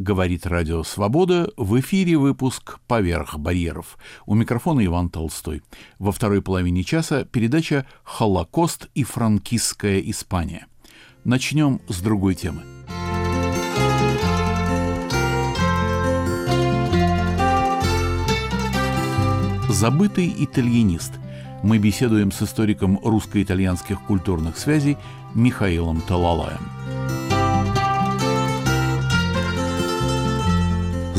Говорит Радио Свобода. В эфире выпуск «Поверх барьеров». У микрофона Иван Толстой. Во второй половине часа передача «Холокост и франкистская Испания». Начнем с другой темы. Забытый итальянист. Мы беседуем с историком русско-итальянских культурных связей Михаилом Талалаем.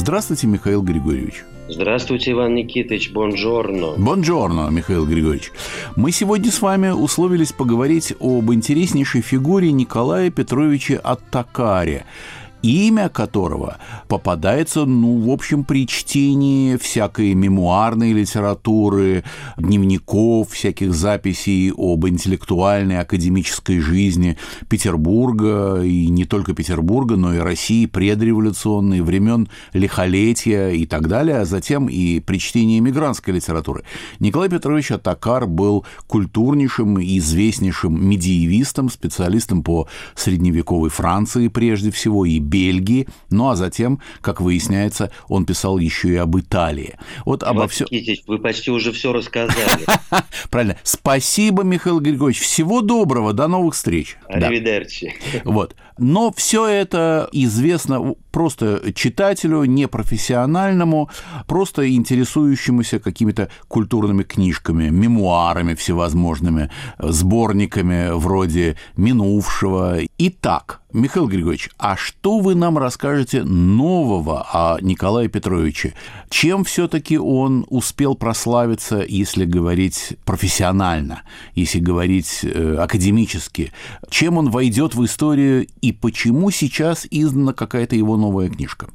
Здравствуйте, Михаил Григорьевич. Здравствуйте, Иван Никитович, бонжорно. Бонжорно, Михаил Григорьевич. Мы сегодня с вами условились поговорить об интереснейшей фигуре Николая Петровича Аттакаре – имя которого попадается, ну, в общем, при чтении всякой мемуарной литературы, дневников, всяких записей об интеллектуальной, академической жизни Петербурга, и не только Петербурга, но и России предреволюционной, времен лихолетия и так далее, а затем и при чтении эмигрантской литературы. Николай Петрович Атакар был культурнейшим и известнейшим медиевистом, специалистом по средневековой Франции прежде всего и Бельгии, ну а затем, как выясняется, он писал еще и об Италии. Вот обо всем... Вы почти уже все рассказали. Правильно. Спасибо, Михаил Григорьевич. Всего доброго. До новых встреч. Аривидерчи. Вот. Но все это известно просто читателю, непрофессиональному, просто интересующемуся какими-то культурными книжками, мемуарами всевозможными, сборниками вроде «Минувшего». Итак, Михаил Григорьевич, а что вы нам расскажете нового о Николае Петровиче? Чем все-таки он успел прославиться, если говорить профессионально, если говорить э, академически? Чем он войдет в историю и почему сейчас издана какая-то его новая книжка?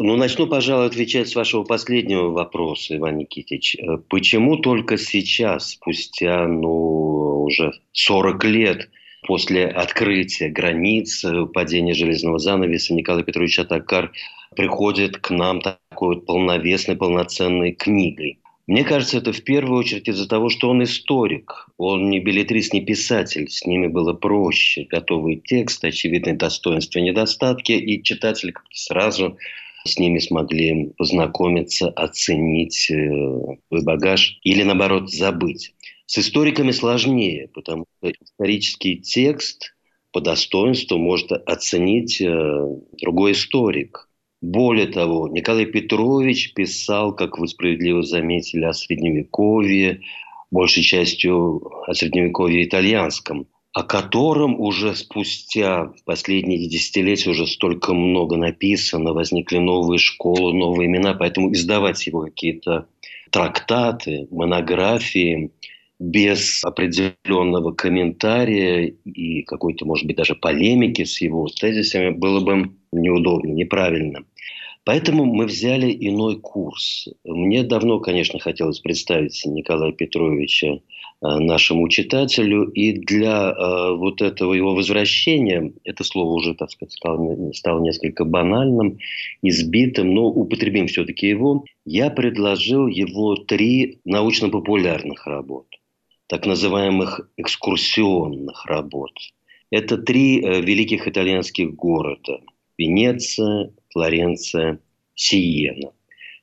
Ну, начну, пожалуй, отвечать с вашего последнего вопроса, Иван Никитич. Э, почему только сейчас, спустя, ну, уже 40 лет после открытия границ, э, падения железного занавеса Николай Петрович Атакар приходит к нам такой вот полновесной, полноценной книгой. Мне кажется, это в первую очередь из-за того, что он историк. Он не билетрист, не писатель. С ними было проще. Готовый текст, очевидные достоинства и недостатки. И читатели как-то сразу с ними смогли познакомиться, оценить свой э, багаж или, наоборот, забыть. С историками сложнее, потому что исторический текст по достоинству может оценить э, другой историк. Более того, Николай Петрович писал, как вы справедливо заметили, о Средневековье, большей частью о Средневековье итальянском, о котором уже спустя последние десятилетия уже столько много написано, возникли новые школы, новые имена, поэтому издавать его какие-то трактаты, монографии – без определенного комментария и какой-то, может быть, даже полемики с его тезисами было бы неудобно, неправильно. Поэтому мы взяли иной курс. Мне давно, конечно, хотелось представить Николая Петровича э, нашему читателю, и для э, вот этого его возвращения, это слово уже, так сказать, стало, стало несколько банальным, избитым, но употребим все-таки его, я предложил его три научно-популярных работ так называемых экскурсионных работ. Это три э, великих итальянских города – Венеция, Флоренция, Сиена.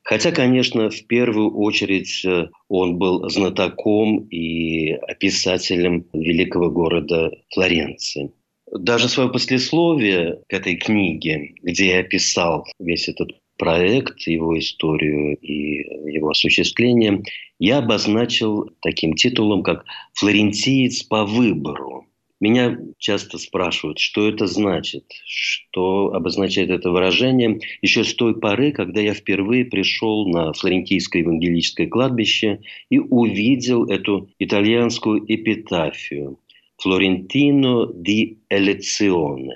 Хотя, конечно, в первую очередь э, он был знатоком и описателем великого города Флоренции. Даже свое послесловие к этой книге, где я описал весь этот проект, его историю и его осуществление, я обозначил таким титулом, как «Флорентиец по выбору». Меня часто спрашивают, что это значит, что обозначает это выражение. Еще с той поры, когда я впервые пришел на Флорентийское евангелическое кладбище и увидел эту итальянскую эпитафию «Флорентино ди элеционе».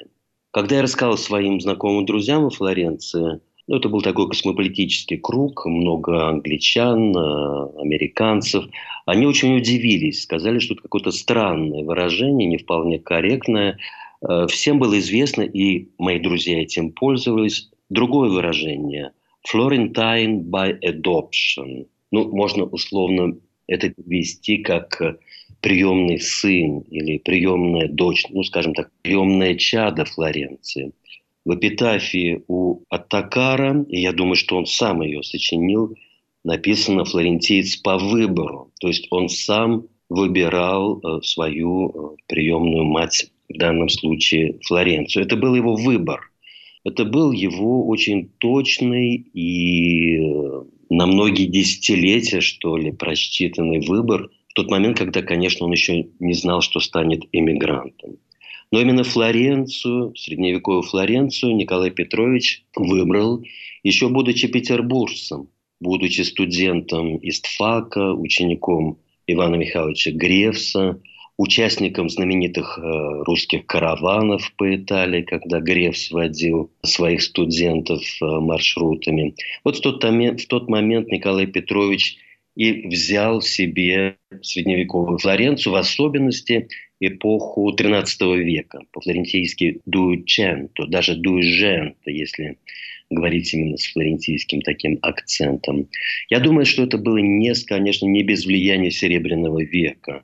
Когда я рассказал своим знакомым друзьям во Флоренции ну, это был такой космополитический круг, много англичан, э, американцев. Они очень удивились, сказали, что это какое-то странное выражение, не вполне корректное. Э, всем было известно, и мои друзья этим пользовались, другое выражение – Florentine by adoption. Ну, можно условно это вести как приемный сын или приемная дочь, ну, скажем так, приемная чада Флоренции – В эпитафии у Атакара, и я думаю, что он сам ее сочинил, написано «флорентиец по выбору». То есть он сам выбирал э, свою э, приемную мать, в данном случае Флоренцию. Это был его выбор. Это был его очень точный и э, на многие десятилетия, что ли, просчитанный выбор в тот момент, когда, конечно, он еще не знал, что станет эмигрантом. Но именно Флоренцию, средневековую Флоренцию Николай Петрович выбрал, еще будучи петербуржцем, будучи студентом ИСТФАКа, учеником Ивана Михайловича Гревса, участником знаменитых э, русских караванов по Италии, когда Грефс водил своих студентов э, маршрутами. Вот в тот, момент, в тот момент Николай Петрович и взял себе средневековую Флоренцию, в особенности эпоху XIII века, по-флорентийски «дуиченто», даже «дуиженто», если говорить именно с флорентийским таким акцентом. Я думаю, что это было, не, конечно, не без влияния Серебряного века,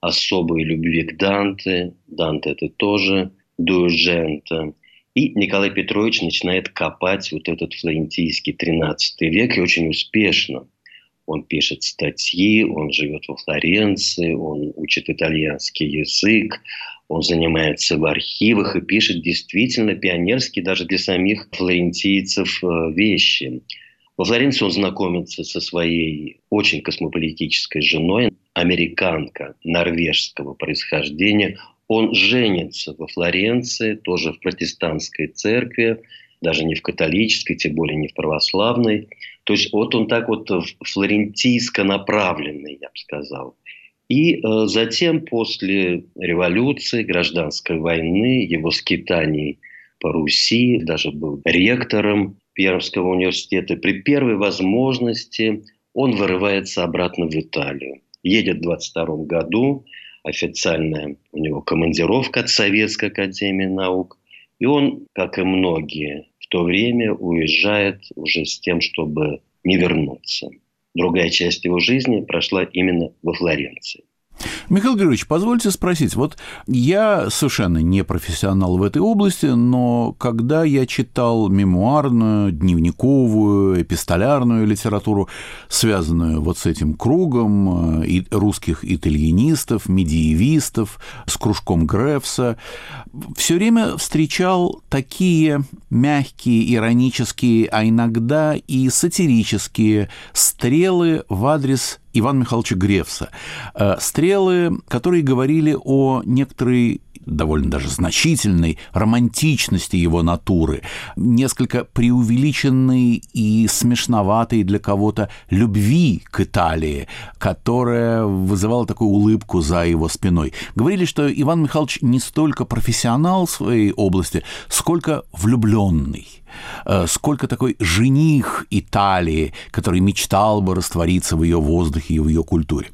особой любви к Данте, Данте это тоже дуэжента. И Николай Петрович начинает копать вот этот флорентийский 13 век и очень успешно. Он пишет статьи, он живет во Флоренции, он учит итальянский язык, он занимается в архивах и пишет действительно пионерские даже для самих флорентийцев э, вещи. Во Флоренции он знакомится со своей очень космополитической женой, американка норвежского происхождения. Он женится во Флоренции, тоже в протестантской церкви, даже не в католической, тем более не в православной. То есть вот он так вот флорентийско направленный, я бы сказал. И э, затем, после революции, гражданской войны, его скитаний по Руси, даже был ректором Пермского университета, при первой возможности он вырывается обратно в Италию. Едет в 22 году, официальная у него командировка от Советской академии наук. И он, как и многие то время, уезжает уже с тем, чтобы не вернуться другая часть его жизни прошла именно во Флоренции. Михаил Григорьевич, позвольте спросить, вот я совершенно не профессионал в этой области, но когда я читал мемуарную, дневниковую, эпистолярную литературу, связанную вот с этим кругом э, русских итальянистов, медиевистов, с кружком Грефса, все время встречал такие мягкие, иронические, а иногда и сатирические стрелы в адрес Ивана Михайловича Гревса. Э, стрелы, которые говорили о некоторой довольно даже значительной романтичности его натуры, несколько преувеличенной и смешноватой для кого-то любви к Италии, которая вызывала такую улыбку за его спиной. Говорили, что Иван Михайлович не столько профессионал в своей области, сколько влюбленный. Э, сколько такой жених Италии, который мечтал бы раствориться в ее воздухе и в ее культуре.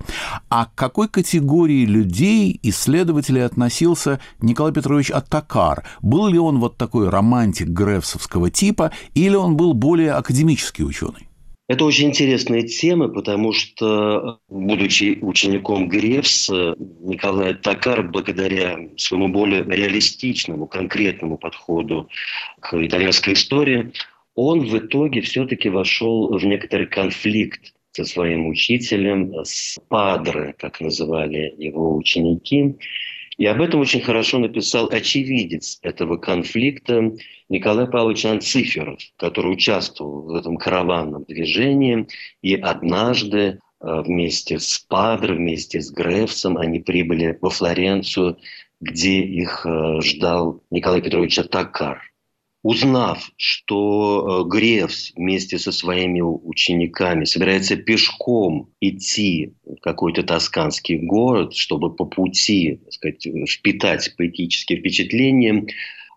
А к какой категории людей, исследователей относился Николай Петрович Аттакар? Был ли он вот такой романтик грефсовского типа, или он был более академический ученый? Это очень интересная тема, потому что, будучи учеником Гревса, Николай Токар, благодаря своему более реалистичному, конкретному подходу к итальянской истории, он в итоге все-таки вошел в некоторый конфликт со своим учителем, с падре, как называли его ученики. И об этом очень хорошо написал очевидец этого конфликта Николай Павлович Анциферов, который участвовал в этом караванном движении. И однажды э, вместе с Падре, вместе с Грефсом они прибыли во Флоренцию, где их э, ждал Николай Петрович Атакар – Узнав, что э, Гревс вместе со своими учениками собирается пешком идти в какой-то тосканский город, чтобы по пути так сказать, впитать поэтические впечатления,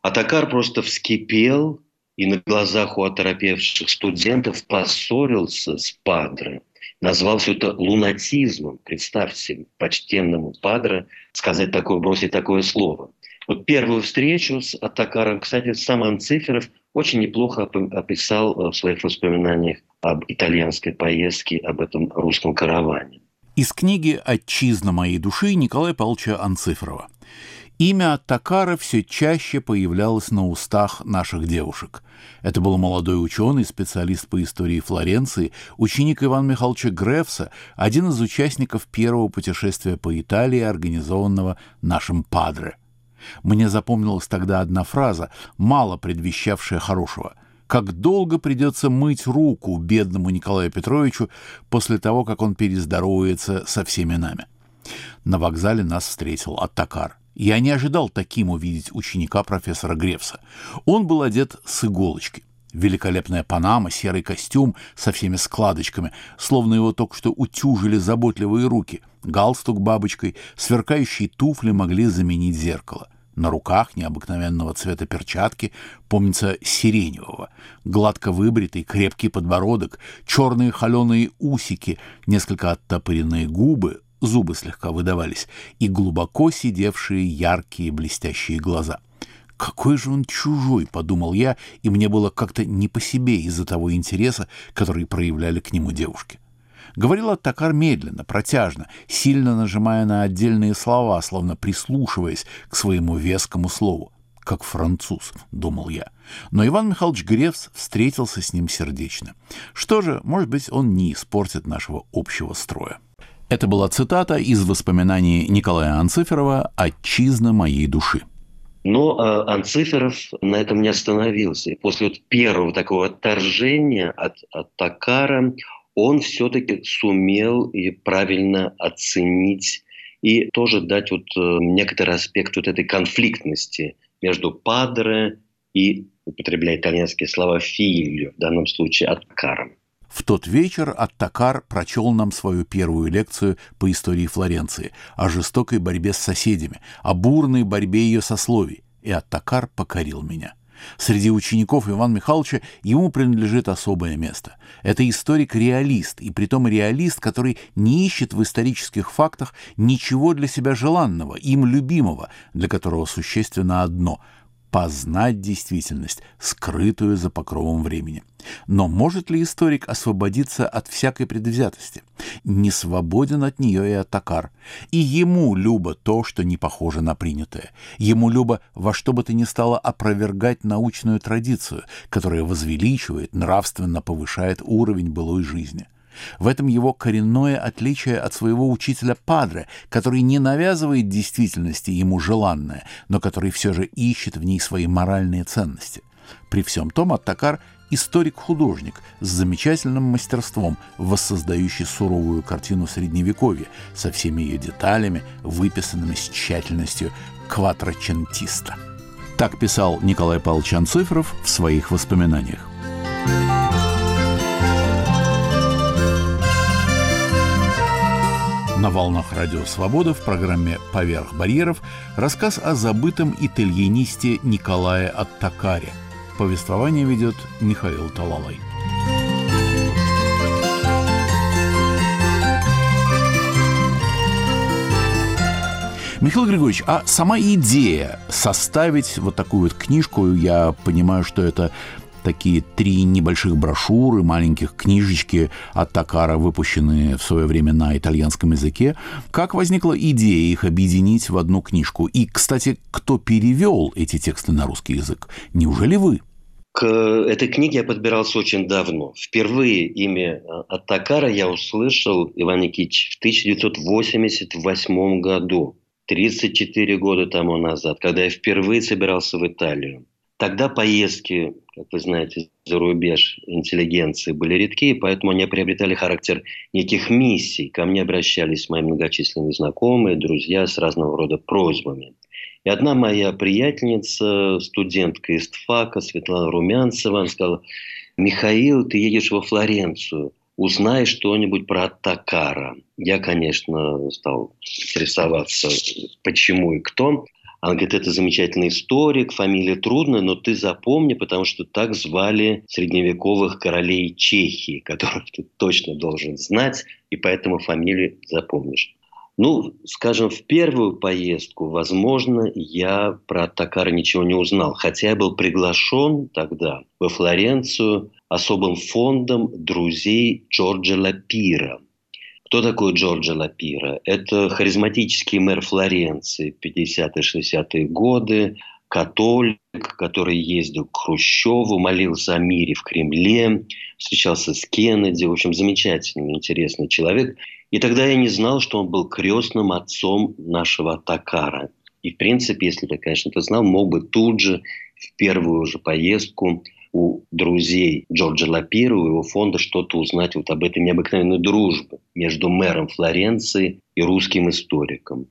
Атакар просто вскипел и на глазах у оторопевших студентов поссорился с Падре. Назвал все это лунатизмом. Представьте, почтенному Падре сказать такое, бросить такое слово. Вот первую встречу с Атакаром, кстати, сам Анциферов очень неплохо описал э, в своих воспоминаниях об итальянской поездке, об этом русском караване. Из книги «Отчизна моей души» Николая Павловича Анциферова. Имя Аттакара все чаще появлялось на устах наших девушек. Это был молодой ученый, специалист по истории Флоренции, ученик Ивана Михайловича Грефса, один из участников первого путешествия по Италии, организованного нашим Падре. Мне запомнилась тогда одна фраза, мало предвещавшая хорошего — как долго придется мыть руку бедному Николаю Петровичу после того, как он перездоровается со всеми нами. На вокзале нас встретил Аттакар. Я не ожидал таким увидеть ученика профессора Гревса. Он был одет с иголочки. Великолепная панама, серый костюм со всеми складочками, словно его только что утюжили заботливые руки. Галстук бабочкой, сверкающие туфли могли заменить зеркало. На руках необыкновенного цвета перчатки, помнится, сиреневого. Гладко выбритый, крепкий подбородок, черные холеные усики, несколько оттопыренные губы, зубы слегка выдавались, и глубоко сидевшие яркие блестящие глаза. «Какой же он чужой!» — подумал я, и мне было как-то не по себе из-за того интереса, который проявляли к нему девушки. Говорил Аттакар медленно, протяжно, сильно нажимая на отдельные слова, словно прислушиваясь к своему вескому слову. «Как француз», — думал я. Но Иван Михайлович Гревс встретился с ним сердечно. Что же, может быть, он не испортит нашего общего строя. Это была цитата из воспоминаний Николая Анциферова «Отчизна моей души». Но э, Анциферов на этом не остановился. И после вот первого такого отторжения от, от Такара он все-таки сумел и правильно оценить и тоже дать вот э, некоторый аспект вот этой конфликтности между падре и, употребляя итальянские слова, филью, в данном случае, Откаром. В тот вечер Аттакар прочел нам свою первую лекцию по истории Флоренции, о жестокой борьбе с соседями, о бурной борьбе ее сословий, и Аттакар покорил меня. Среди учеников Ивана Михайловича ему принадлежит особое место. Это историк-реалист, и притом реалист, который не ищет в исторических фактах ничего для себя желанного, им любимого, для которого существенно одно — познать действительность, скрытую за покровом времени. Но может ли историк освободиться от всякой предвзятости? Не свободен от нее и Атакар. И ему любо то, что не похоже на принятое. Ему любо во что бы то ни стало опровергать научную традицию, которая возвеличивает, нравственно повышает уровень былой жизни. В этом его коренное отличие от своего учителя Падре, который не навязывает действительности ему желанное, но который все же ищет в ней свои моральные ценности. При всем том Аттакар — историк-художник с замечательным мастерством, воссоздающий суровую картину Средневековья со всеми ее деталями, выписанными с тщательностью кватрочентиста. Так писал Николай Павлович Анцифров в своих воспоминаниях. На волнах Радио Свобода в программе «Поверх барьеров» рассказ о забытом итальянисте Николае Аттакаре. Повествование ведет Михаил Талалай. Михаил Григорьевич, а сама идея составить вот такую вот книжку, я понимаю, что это такие три небольших брошюры, маленьких книжечки от Такара, выпущенные в свое время на итальянском языке. Как возникла идея их объединить в одну книжку? И, кстати, кто перевел эти тексты на русский язык? Неужели вы? К этой книге я подбирался очень давно. Впервые имя Атакара я услышал, Иван Никитич, в 1988 году, 34 года тому назад, когда я впервые собирался в Италию. Тогда поездки, как вы знаете, за рубеж интеллигенции были редки, поэтому они приобретали характер неких миссий. Ко мне обращались мои многочисленные знакомые, друзья с разного рода просьбами. И одна моя приятельница, студентка из ТФАКа, Светлана Румянцева, она сказала, «Михаил, ты едешь во Флоренцию, узнай что-нибудь про Такара». Я, конечно, стал интересоваться, почему и кто. Она говорит, это замечательный историк, фамилия трудная, но ты запомни, потому что так звали средневековых королей Чехии, которых ты точно должен знать, и поэтому фамилию запомнишь. Ну, скажем, в первую поездку, возможно, я про Такара ничего не узнал, хотя я был приглашен тогда во Флоренцию особым фондом друзей Джорджа Лапира. Кто такой Джорджо Лапира? Это харизматический мэр Флоренции 50-60-е годы, католик, который ездил к Хрущеву, молился о мире в Кремле, встречался с Кеннеди. В общем, замечательный, интересный человек. И тогда я не знал, что он был крестным отцом нашего Такара. И, в принципе, если бы, конечно, это знал, мог бы тут же, в первую же поездку, у друзей Джорджа Лапира, у его фонда что-то узнать вот об этой необыкновенной дружбе между мэром Флоренции и русским историком.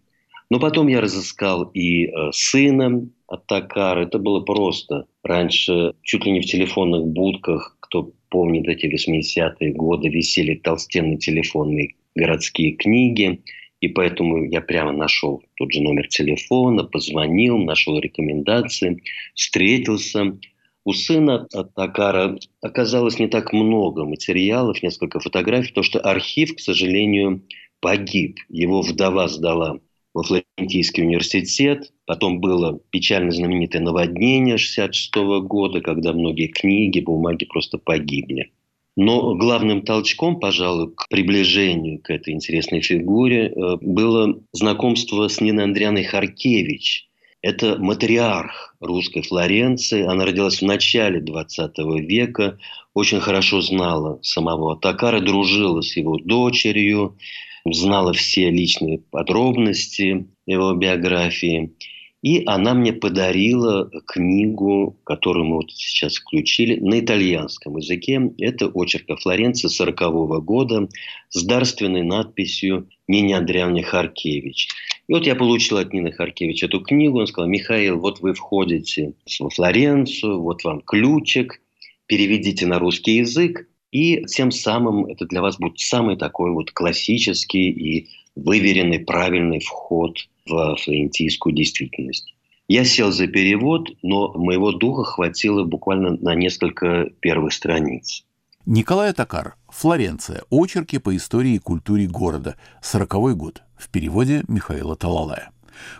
Но потом я разыскал и э, сына Атакара. Это было просто. Раньше чуть ли не в телефонных будках, кто помнит эти 80-е годы, висели толстенные телефонные городские книги. И поэтому я прямо нашел тот же номер телефона, позвонил, нашел рекомендации, встретился. У сына Такара оказалось не так много материалов, несколько фотографий, потому что архив, к сожалению, погиб. Его вдова сдала во Флорентийский университет. Потом было печально знаменитое наводнение 66 года, когда многие книги, бумаги просто погибли. Но главным толчком, пожалуй, к приближению к этой интересной фигуре э, было знакомство с Ниной Андрианой Харкевич. Это матриарх русской Флоренции. Она родилась в начале 20 века, очень хорошо знала самого Такара, дружила с его дочерью, знала все личные подробности его биографии. И она мне подарила книгу, которую мы вот сейчас включили, на итальянском языке. Это очерк о Флоренции 40 -го года с дарственной надписью Нине Андреевне Харкевич. И вот я получил от Нины Харкевич эту книгу. Он сказал, Михаил, вот вы входите во Флоренцию, вот вам ключик, переведите на русский язык, и тем самым это для вас будет самый такой вот классический и выверенный, правильный вход в флорентийскую действительность. Я сел за перевод, но моего духа хватило буквально на несколько первых страниц. Николай Токар. Флоренция. Очерки по истории и культуре города. Сороковой год. В переводе Михаила Талалая.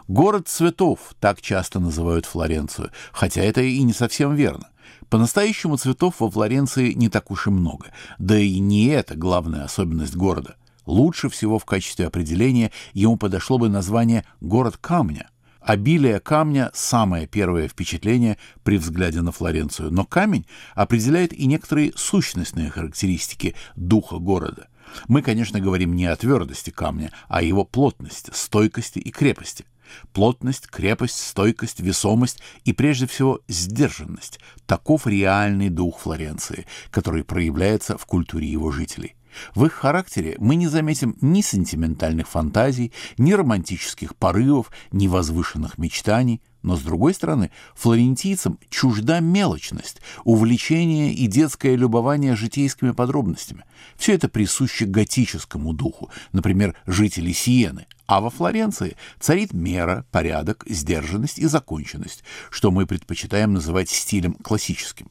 Город цветов, так часто называют Флоренцию, хотя это и не совсем верно. По-настоящему цветов во Флоренции не так уж и много, да и не это главная особенность города. Лучше всего в качестве определения ему подошло бы название «город камня». Обилие камня – самое первое впечатление при взгляде на Флоренцию, но камень определяет и некоторые сущностные характеристики духа города. Мы, конечно, говорим не о твердости камня, а о его плотности, стойкости и крепости – Плотность, крепость, стойкость, весомость и, прежде всего, сдержанность – таков реальный дух Флоренции, который проявляется в культуре его жителей. В их характере мы не заметим ни сентиментальных фантазий, ни романтических порывов, ни возвышенных мечтаний, но, с другой стороны, флорентийцам чужда мелочность, увлечение и детское любование житейскими подробностями. Все это присуще готическому духу, например, жители Сиены. А во Флоренции царит мера, порядок, сдержанность и законченность, что мы предпочитаем называть стилем классическим.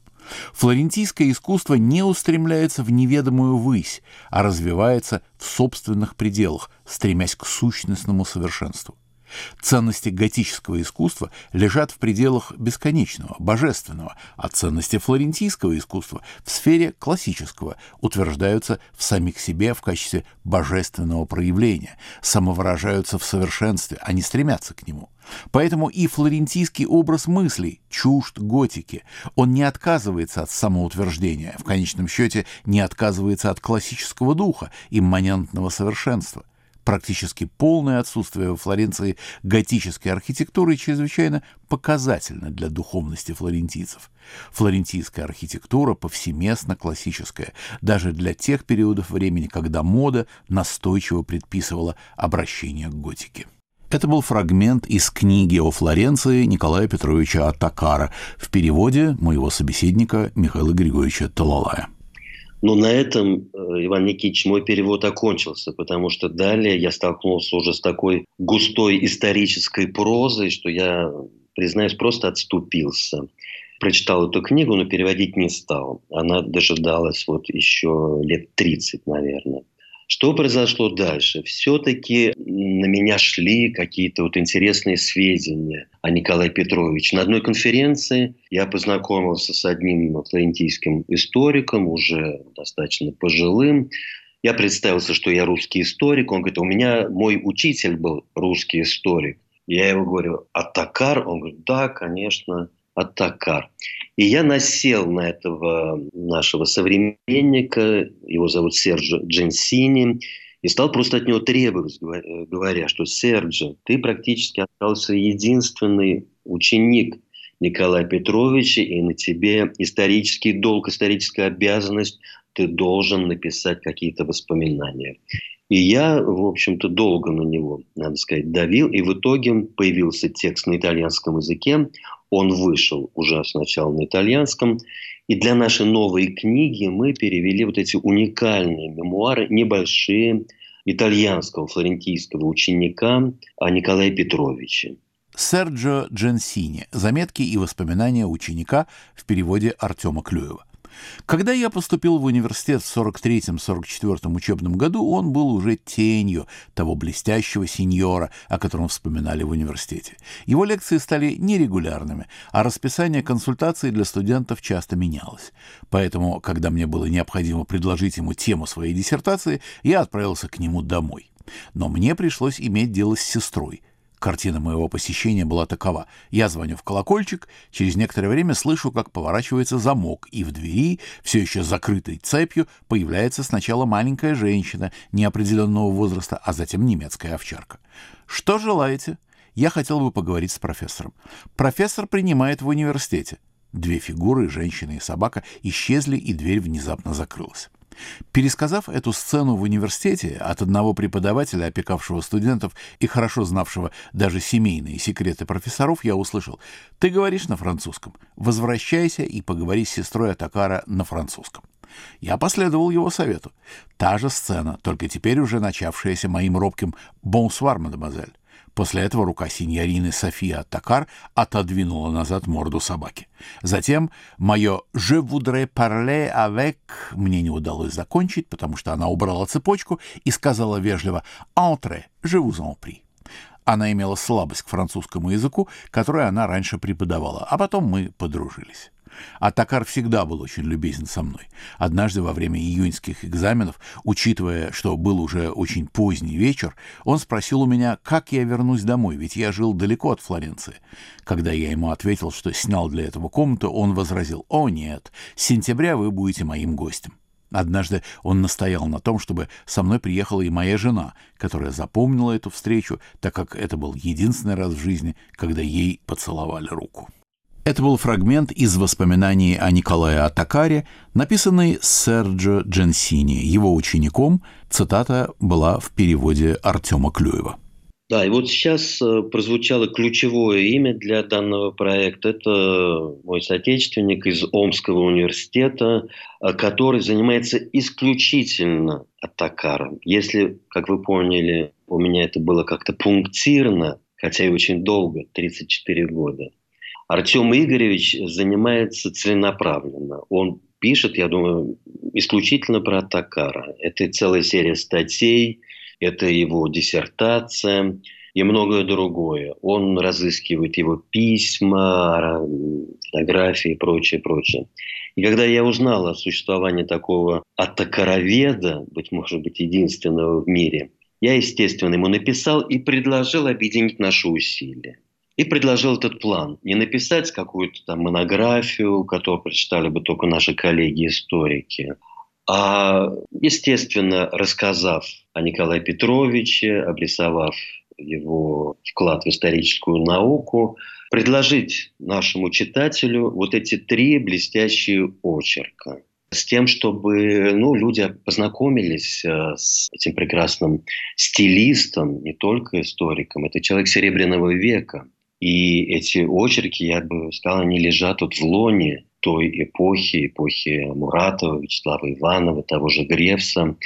Флорентийское искусство не устремляется в неведомую высь, а развивается в собственных пределах, стремясь к сущностному совершенству. Ценности готического искусства лежат в пределах бесконечного, божественного, а ценности флорентийского искусства в сфере классического утверждаются в самих себе в качестве божественного проявления, самовыражаются в совершенстве, а не стремятся к нему. Поэтому и флорентийский образ мыслей чужд готики. Он не отказывается от самоутверждения, в конечном счете не отказывается от классического духа, имманентного совершенства – Практически полное отсутствие во Флоренции готической архитектуры чрезвычайно показательно для духовности флорентийцев. Флорентийская архитектура повсеместно классическая, даже для тех периодов времени, когда мода настойчиво предписывала обращение к готике. Это был фрагмент из книги о Флоренции Николая Петровича Атакара в переводе моего собеседника Михаила Григорьевича Талалая. Но на этом, э, Иван Никитич, мой перевод окончился, потому что далее я столкнулся уже с такой густой исторической прозой, что я, признаюсь, просто отступился. Прочитал эту книгу, но переводить не стал. Она дожидалась вот еще лет 30, наверное. Что произошло дальше? Все-таки на меня шли какие-то вот интересные сведения о Николае Петровиче. На одной конференции я познакомился с одним флорентийским историком, уже достаточно пожилым, Я представился, что я русский историк. Он говорит, у меня мой учитель был русский историк. Я его говорю, Атакар? Он говорит, да, конечно, Атакар. И я насел на этого нашего современника, его зовут Серджо Дженсини, и стал просто от него требовать, говоря, что Серджо, ты практически остался единственный ученик Николая Петровича, и на тебе исторический долг, историческая обязанность, ты должен написать какие-то воспоминания. И я, в общем-то, долго на него, надо сказать, давил, и в итоге появился текст на итальянском языке, он вышел уже сначала на итальянском, и для нашей новой книги мы перевели вот эти уникальные мемуары, небольшие, итальянского флорентийского ученика Николая Петровича. Серджо Дженсини. Заметки и воспоминания ученика в переводе Артема Клюева. Когда я поступил в университет в 43-44 учебном году, он был уже тенью того блестящего сеньора, о котором вспоминали в университете. Его лекции стали нерегулярными, а расписание консультаций для студентов часто менялось. Поэтому, когда мне было необходимо предложить ему тему своей диссертации, я отправился к нему домой. Но мне пришлось иметь дело с сестрой — Картина моего посещения была такова. Я звоню в колокольчик, через некоторое время слышу, как поворачивается замок, и в двери, все еще закрытой цепью, появляется сначала маленькая женщина неопределенного возраста, а затем немецкая овчарка. «Что желаете?» Я хотел бы поговорить с профессором. Профессор принимает в университете. Две фигуры, женщина и собака, исчезли, и дверь внезапно закрылась. Пересказав эту сцену в университете от одного преподавателя, опекавшего студентов и хорошо знавшего даже семейные секреты профессоров, я услышал «Ты говоришь на французском. Возвращайся и поговори с сестрой Атакара на французском». Я последовал его совету. Та же сцена, только теперь уже начавшаяся моим робким «Бонсуар, мадемуазель». После этого рука синьорины София Такар отодвинула назад морду собаки. Затем мое «Je voudrais parler avec» мне не удалось закончить, потому что она убрала цепочку и сказала вежливо «Entrez, je vous en prie». Она имела слабость к французскому языку, который она раньше преподавала, а потом мы подружились. А Такар всегда был очень любезен со мной. Однажды во время июньских экзаменов, учитывая, что был уже очень поздний вечер, он спросил у меня, как я вернусь домой, ведь я жил далеко от Флоренции. Когда я ему ответил, что снял для этого комнату, он возразил, «О, нет, с сентября вы будете моим гостем». Однажды он настоял на том, чтобы со мной приехала и моя жена, которая запомнила эту встречу, так как это был единственный раз в жизни, когда ей поцеловали руку. Это был фрагмент из воспоминаний о Николае Атакаре, написанный Серджо Дженсини, его учеником. Цитата была в переводе Артема Клюева. Да, и вот сейчас э, прозвучало ключевое имя для данного проекта. Это мой соотечественник из Омского университета, э, который занимается исключительно Атакаром. Если, как вы поняли, у меня это было как-то пунктирно, хотя и очень долго, 34 года – Артем Игоревич занимается целенаправленно. Он пишет, я думаю, исключительно про Такара. Это целая серия статей, это его диссертация и многое другое. Он разыскивает его письма, фотографии и прочее, прочее. И когда я узнал о существовании такого атакароведа, быть может быть, единственного в мире, я, естественно, ему написал и предложил объединить наши усилия и предложил этот план. Не написать какую-то там монографию, которую прочитали бы только наши коллеги-историки, а, естественно, рассказав о Николае Петровиче, обрисовав его вклад в историческую науку, предложить нашему читателю вот эти три блестящие очерка с тем, чтобы ну, люди познакомились э, с этим прекрасным стилистом, не только историком. Это человек Серебряного века. И эти очерки, я бы сказал, они лежат вот в лоне той эпохи, эпохи Муратова, Вячеслава Иванова, того же Гревса.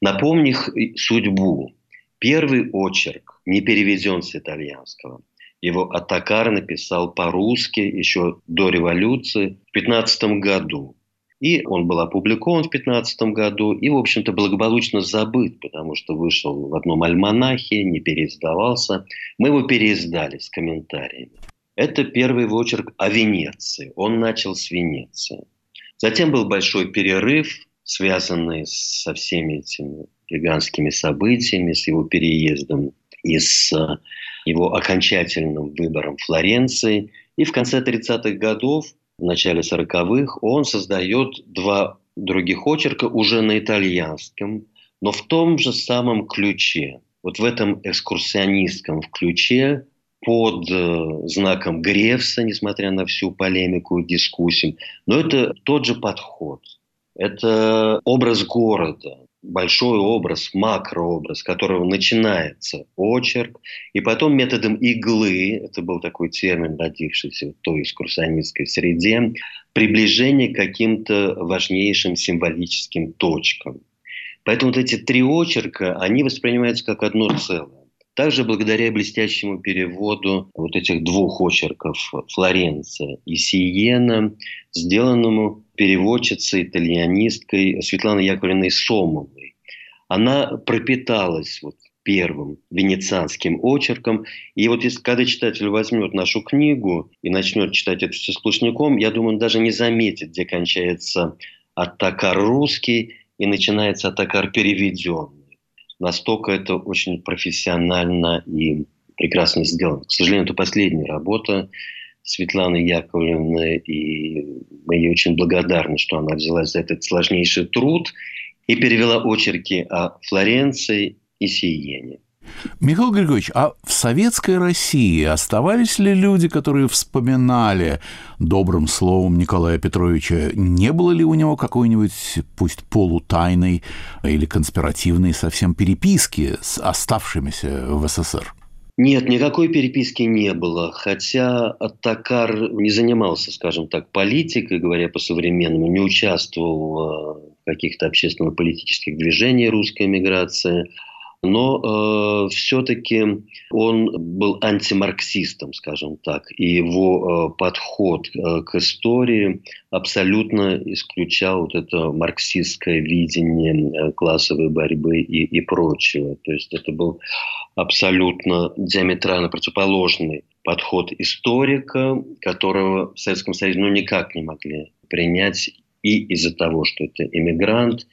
Напомни их судьбу. Первый очерк не переведен с итальянского. Его Атакар написал по-русски еще до революции в 15 году. И он был опубликован в 2015 году и, в общем-то, благополучно забыт, потому что вышел в одном альманахе, не переиздавался. Мы его переиздали с комментариями. Это первый очерк о Венеции. Он начал с Венеции. Затем был большой перерыв, связанные со всеми этими гигантскими событиями, с его переездом и с его окончательным выбором Флоренции. И в конце 30-х годов, в начале 40-х, он создает два других очерка уже на итальянском, но в том же самом ключе. Вот в этом экскурсионистском ключе под э, знаком Гревса, несмотря на всю полемику и дискуссию. Но это тот же подход. Это образ города, большой образ, макрообраз, которого начинается очерк, и потом методом иглы, это был такой термин, родившийся в той экскурсионистской среде, приближение к каким-то важнейшим символическим точкам. Поэтому вот эти три очерка, они воспринимаются как одно целое. Также благодаря блестящему переводу вот этих двух очерков Флоренция и Сиена, сделанному переводчицей, итальянисткой Светланой Яковлевной Сомовой. Она пропиталась вот первым венецианским очерком. И вот если, когда читатель возьмет нашу книгу и начнет читать это все сплошняком, я думаю, он даже не заметит, где кончается атакар русский и начинается атакар переведенный. Настолько это очень профессионально и прекрасно сделано. К сожалению, это последняя работа Светланы Яковлевны, и мы ей очень благодарны, что она взялась за этот сложнейший труд и перевела очерки о Флоренции и Сиене. Михаил Григорьевич, а в советской России оставались ли люди, которые вспоминали добрым словом Николая Петровича? Не было ли у него какой-нибудь, пусть полутайной или конспиративной совсем переписки с оставшимися в СССР? Нет, никакой переписки не было. Хотя Атакар не занимался, скажем так, политикой, говоря по-современному, не участвовал в каких-то общественно-политических движениях русской эмиграции но э, все-таки он был антимарксистом, скажем так, и его э, подход э, к истории абсолютно исключал вот это марксистское видение э, классовой борьбы и, и прочего. То есть это был абсолютно диаметрально противоположный подход историка, которого в Советском Союзе ну, никак не могли принять и из-за того, что это иммигрант,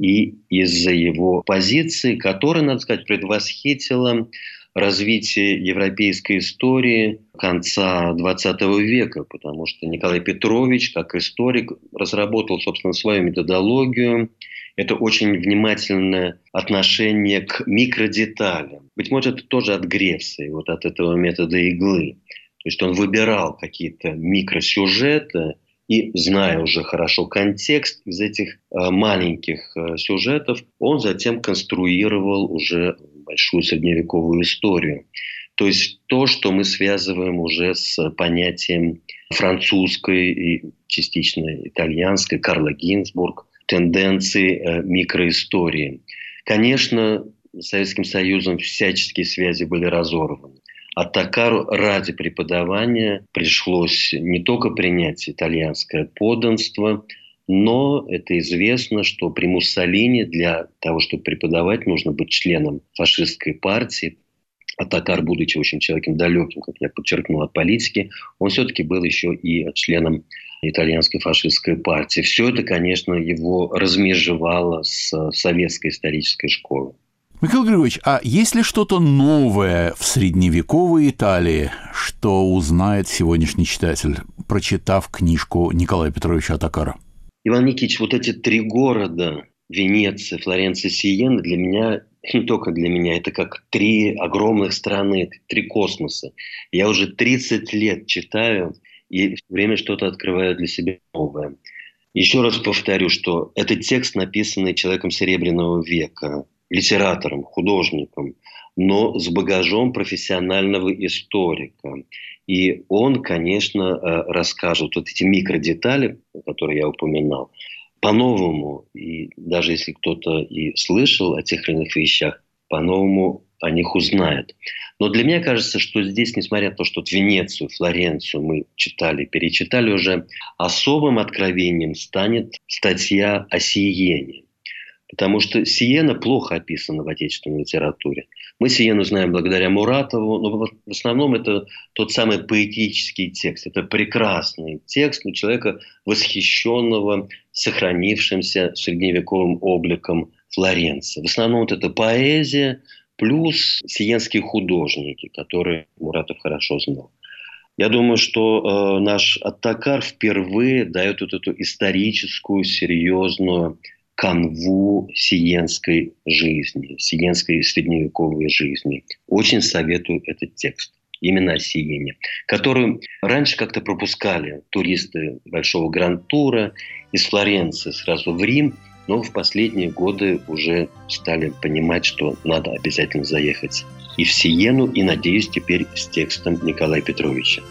и из-за его позиции, которая, надо сказать, предвосхитила развитие европейской истории конца XX века, потому что Николай Петрович, как историк, разработал, собственно, свою методологию. Это очень внимательное отношение к микродеталям. Быть может, это тоже от Гревса, вот от этого метода иглы. То есть он выбирал какие-то микросюжеты, и зная уже хорошо контекст из этих э, маленьких э, сюжетов, он затем конструировал уже большую средневековую историю. То есть то, что мы связываем уже с понятием французской и частично итальянской, Карла Гинзбург, тенденции э, микроистории. Конечно, с Советским Союзом всяческие связи были разорваны. А Такару ради преподавания пришлось не только принять итальянское подданство, но это известно, что при Муссолини для того, чтобы преподавать, нужно быть членом фашистской партии. А Такар, будучи очень человеком далеким, как я подчеркнул, от политики, он все-таки был еще и членом итальянской фашистской партии. Все это, конечно, его размежевало с советской исторической школой. Михаил Григорьевич, а есть ли что-то новое в средневековой Италии, что узнает сегодняшний читатель, прочитав книжку Николая Петровича Атакара? Иван Никитич, вот эти три города, Венеция, Флоренция, Сиена, для меня, не только для меня, это как три огромных страны, три космоса. Я уже 30 лет читаю, и время что-то открываю для себя новое. Еще раз повторю, что это текст, написанный человеком Серебряного века, литератором, художником, но с багажом профессионального историка. И он, конечно, э, расскажет вот эти микродетали, которые я упоминал, по-новому. И даже если кто-то и слышал о тех или иных вещах, по-новому о них узнает. Но для меня кажется, что здесь, несмотря на то, что Венецию, Флоренцию мы читали, перечитали уже, особым откровением станет статья о Сиене. Потому что Сиена плохо описана в отечественной литературе. Мы Сиену знаем благодаря Муратову, но в основном это тот самый поэтический текст. Это прекрасный текст у человека, восхищенного сохранившимся средневековым обликом Флоренции. В основном вот это поэзия плюс сиенские художники, которые Муратов хорошо знал. Я думаю, что э, наш Аттакар впервые дает вот эту историческую, серьезную канву сиенской жизни, сиенской средневековой жизни. Очень советую этот текст именно о Сиене, которую раньше как-то пропускали туристы Большого Грантура из Флоренции сразу в Рим, но в последние годы уже стали понимать, что надо обязательно заехать и в Сиену, и, надеюсь, теперь с текстом Николая Петровича.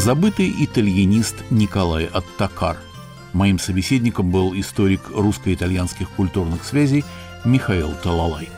Забытый итальянист Николай Аттакар. Моим собеседником был историк русско-итальянских культурных связей Михаил Талалай.